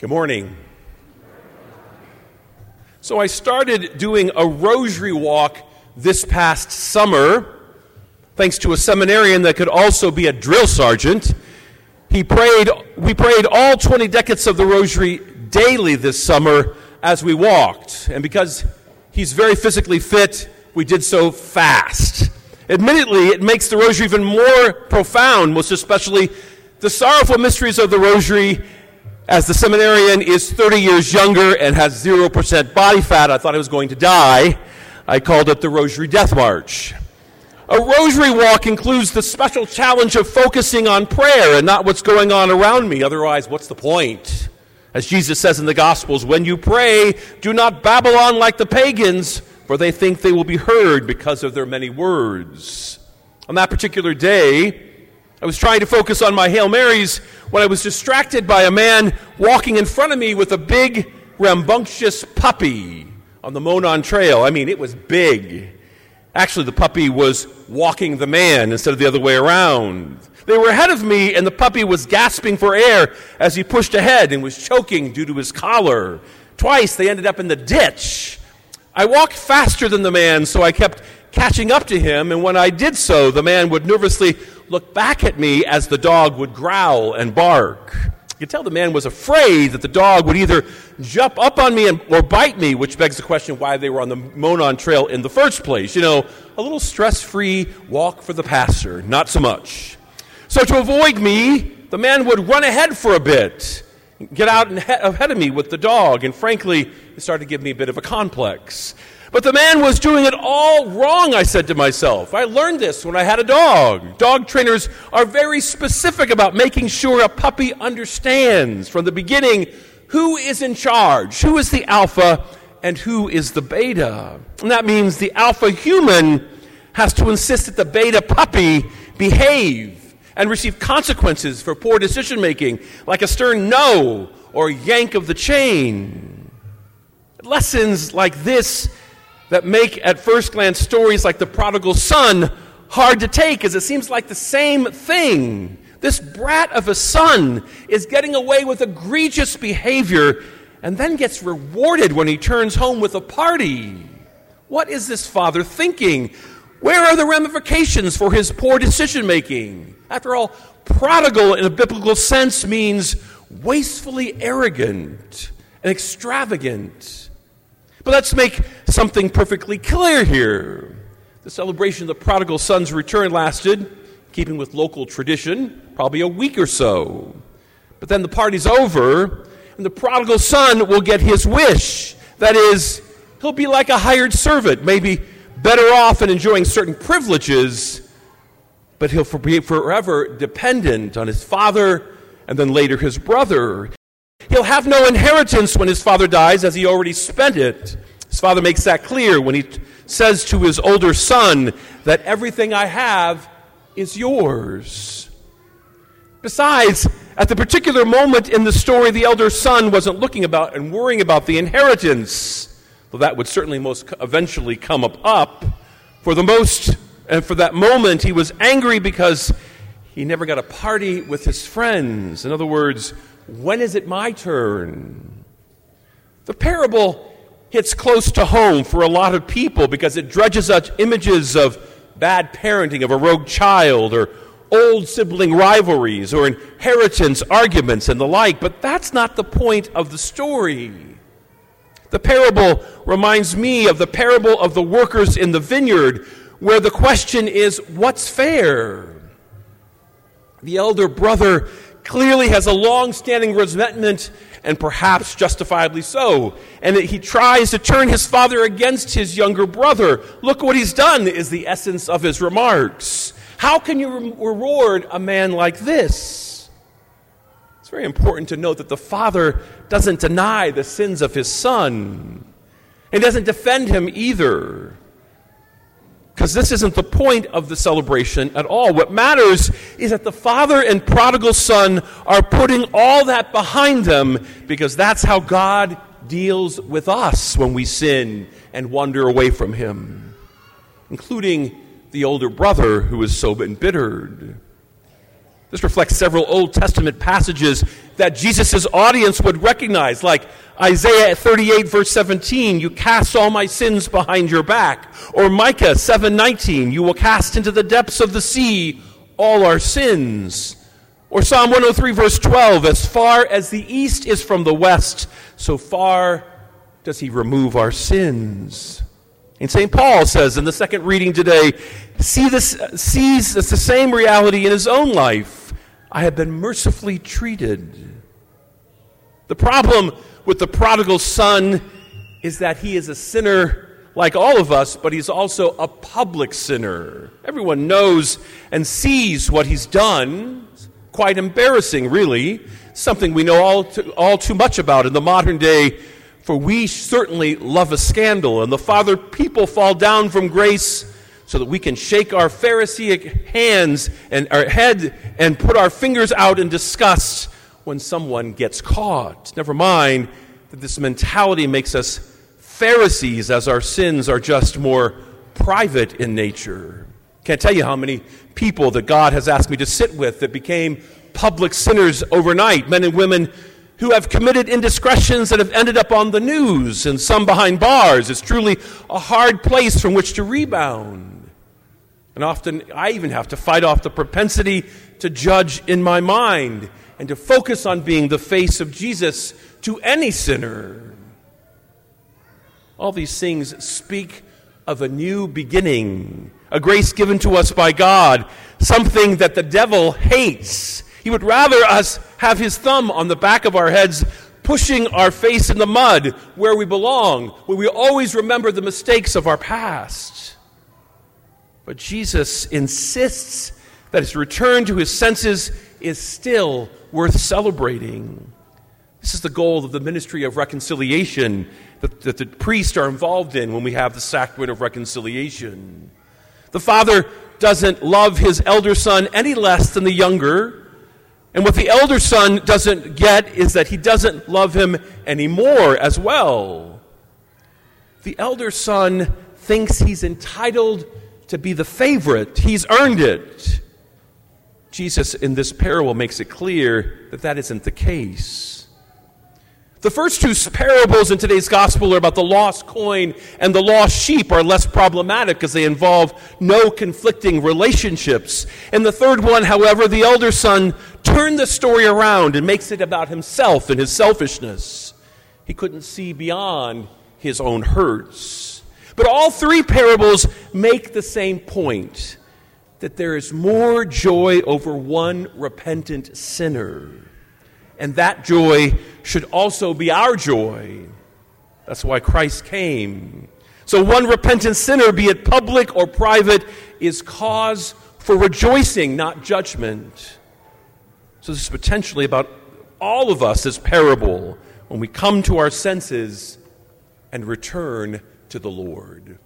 Good morning. So, I started doing a rosary walk this past summer, thanks to a seminarian that could also be a drill sergeant. He prayed, we prayed all 20 decades of the rosary daily this summer as we walked. And because he's very physically fit, we did so fast. Admittedly, it makes the rosary even more profound, most especially the sorrowful mysteries of the rosary as the seminarian is 30 years younger and has 0% body fat, I thought I was going to die. I called it the Rosary Death March. A rosary walk includes the special challenge of focusing on prayer and not what's going on around me. Otherwise, what's the point? As Jesus says in the Gospels, when you pray, do not babble on like the pagans, for they think they will be heard because of their many words. On that particular day, I was trying to focus on my Hail Marys when I was distracted by a man walking in front of me with a big, rambunctious puppy on the Monon Trail. I mean, it was big. Actually, the puppy was walking the man instead of the other way around. They were ahead of me, and the puppy was gasping for air as he pushed ahead and was choking due to his collar. Twice they ended up in the ditch. I walked faster than the man, so I kept catching up to him, and when I did so, the man would nervously look back at me as the dog would growl and bark. You could tell the man was afraid that the dog would either jump up on me and, or bite me, which begs the question why they were on the Monon Trail in the first place. You know, a little stress free walk for the pastor, not so much. So, to avoid me, the man would run ahead for a bit, get out ahead of me with the dog, and frankly, it started to give me a bit of a complex. But the man was doing it all wrong, I said to myself. I learned this when I had a dog. Dog trainers are very specific about making sure a puppy understands from the beginning who is in charge, who is the alpha, and who is the beta. And that means the alpha human has to insist that the beta puppy behave and receive consequences for poor decision making, like a stern no or yank of the chain. Lessons like this that make at first glance stories like the prodigal son hard to take as it seems like the same thing. This brat of a son is getting away with egregious behavior and then gets rewarded when he turns home with a party. What is this father thinking? Where are the ramifications for his poor decision making? After all, prodigal in a biblical sense means wastefully arrogant and extravagant. But let's make something perfectly clear here. The celebration of the prodigal son's return lasted, keeping with local tradition, probably a week or so. But then the party's over, and the prodigal son will get his wish. That is, he'll be like a hired servant, maybe better off and enjoying certain privileges, but he'll be forever dependent on his father and then later his brother. He'll have no inheritance when his father dies, as he already spent it. His father makes that clear when he says to his older son that everything I have is yours. Besides, at the particular moment in the story, the elder son wasn't looking about and worrying about the inheritance, though that would certainly most eventually come up. up. For the most, and for that moment, he was angry because he never got a party with his friends. In other words, when is it my turn? The parable hits close to home for a lot of people because it dredges up images of bad parenting of a rogue child or old sibling rivalries or inheritance arguments and the like, but that's not the point of the story. The parable reminds me of the parable of the workers in the vineyard, where the question is what's fair? The elder brother clearly has a long standing resentment, and perhaps justifiably so. And that he tries to turn his father against his younger brother. Look what he's done, is the essence of his remarks. How can you re- reward a man like this? It's very important to note that the father doesn't deny the sins of his son, he doesn't defend him either. Because this isn't the point of the celebration at all. What matters is that the father and prodigal son are putting all that behind them because that's how God deals with us when we sin and wander away from him, including the older brother who is so embittered. This reflects several Old Testament passages that Jesus' audience would recognize, like Isaiah 38, verse 17, you cast all my sins behind your back. Or Micah 7, 19, you will cast into the depths of the sea all our sins. Or Psalm 103, verse 12, as far as the east is from the west, so far does he remove our sins. And St. Paul says in the second reading today, see this, sees this the same reality in his own life. I have been mercifully treated. The problem with the prodigal son is that he is a sinner like all of us, but he's also a public sinner. Everyone knows and sees what he's done. It's quite embarrassing, really. Something we know all too, all too much about in the modern day, for we certainly love a scandal. And the Father, people fall down from grace so that we can shake our Pharisaic hands and our head and put our fingers out in disgust when someone gets caught. Never mind that this mentality makes us Pharisees as our sins are just more private in nature. Can't tell you how many people that God has asked me to sit with that became public sinners overnight, men and women who have committed indiscretions that have ended up on the news and some behind bars. It's truly a hard place from which to rebound. And often I even have to fight off the propensity to judge in my mind and to focus on being the face of Jesus to any sinner. All these things speak of a new beginning, a grace given to us by God, something that the devil hates. He would rather us have his thumb on the back of our heads, pushing our face in the mud where we belong, where we always remember the mistakes of our past. But Jesus insists that his return to his senses is still worth celebrating. This is the goal of the ministry of reconciliation that, that the priests are involved in when we have the sacrament of reconciliation. The father doesn't love his elder son any less than the younger. And what the elder son doesn't get is that he doesn't love him anymore as well. The elder son thinks he's entitled to be the favorite, he's earned it. Jesus, in this parable, makes it clear that that isn't the case. The first two parables in today's gospel are about the lost coin and the lost sheep are less problematic because they involve no conflicting relationships. In the third one, however, the elder son turned the story around and makes it about himself and his selfishness. He couldn't see beyond his own hurts. But all three parables make the same point that there is more joy over one repentant sinner and that joy should also be our joy. That's why Christ came. So, one repentant sinner, be it public or private, is cause for rejoicing, not judgment. So, this is potentially about all of us, this parable, when we come to our senses and return to the Lord.